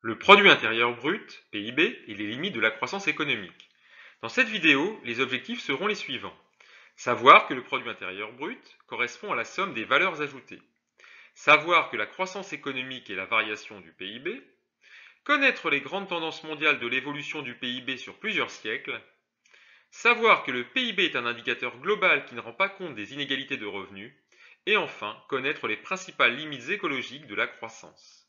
Le produit intérieur brut, PIB, et les limites de la croissance économique. Dans cette vidéo, les objectifs seront les suivants. Savoir que le produit intérieur brut correspond à la somme des valeurs ajoutées. Savoir que la croissance économique est la variation du PIB. Connaître les grandes tendances mondiales de l'évolution du PIB sur plusieurs siècles. Savoir que le PIB est un indicateur global qui ne rend pas compte des inégalités de revenus. Et enfin, connaître les principales limites écologiques de la croissance.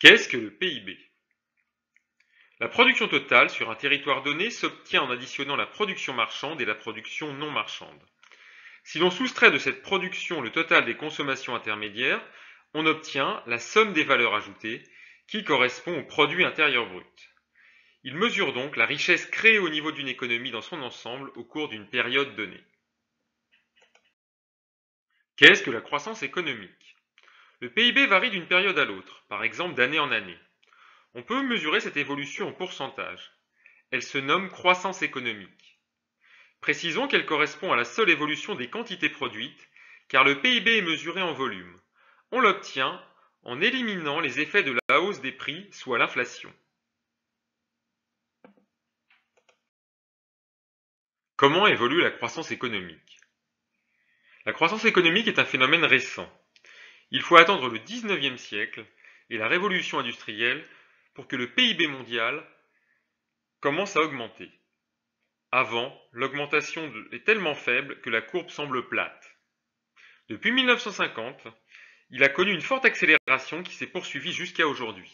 Qu'est-ce que le PIB La production totale sur un territoire donné s'obtient en additionnant la production marchande et la production non marchande. Si l'on soustrait de cette production le total des consommations intermédiaires, on obtient la somme des valeurs ajoutées, qui correspond au produit intérieur brut. Il mesure donc la richesse créée au niveau d'une économie dans son ensemble au cours d'une période donnée. Qu'est-ce que la croissance économique? Le PIB varie d'une période à l'autre, par exemple d'année en année. On peut mesurer cette évolution en pourcentage. Elle se nomme croissance économique. Précisons qu'elle correspond à la seule évolution des quantités produites, car le PIB est mesuré en volume. On l'obtient en éliminant les effets de la hausse des prix, soit l'inflation. Comment évolue la croissance économique? La croissance économique est un phénomène récent. Il faut attendre le XIXe siècle et la révolution industrielle pour que le PIB mondial commence à augmenter. Avant, l'augmentation est tellement faible que la courbe semble plate. Depuis 1950, il a connu une forte accélération qui s'est poursuivie jusqu'à aujourd'hui.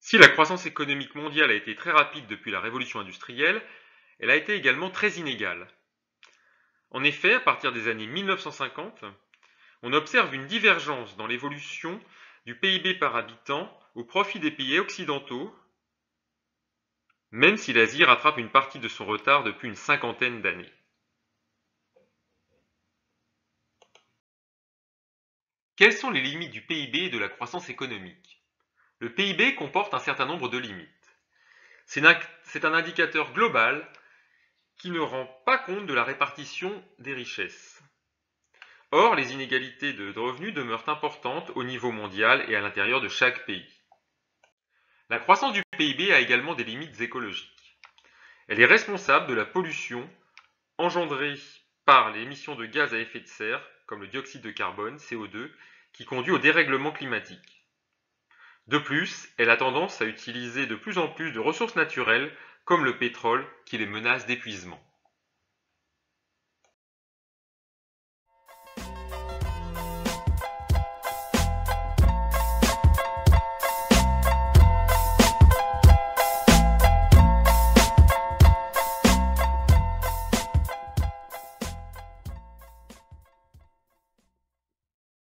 Si la croissance économique mondiale a été très rapide depuis la révolution industrielle, elle a été également très inégale. En effet, à partir des années 1950, on observe une divergence dans l'évolution du PIB par habitant au profit des pays occidentaux, même si l'Asie rattrape une partie de son retard depuis une cinquantaine d'années. Quelles sont les limites du PIB et de la croissance économique? Le PIB comporte un certain nombre de limites. C'est un indicateur global qui ne rend pas compte de la répartition des richesses. Or, les inégalités de revenus demeurent importantes au niveau mondial et à l'intérieur de chaque pays. La croissance du PIB a également des limites écologiques. Elle est responsable de la pollution engendrée par l'émission de gaz à effet de serre, comme le dioxyde de carbone, CO2, qui conduit au dérèglement climatique. De plus, elle a tendance à utiliser de plus en plus de ressources naturelles, comme le pétrole, qui les menace d'épuisement.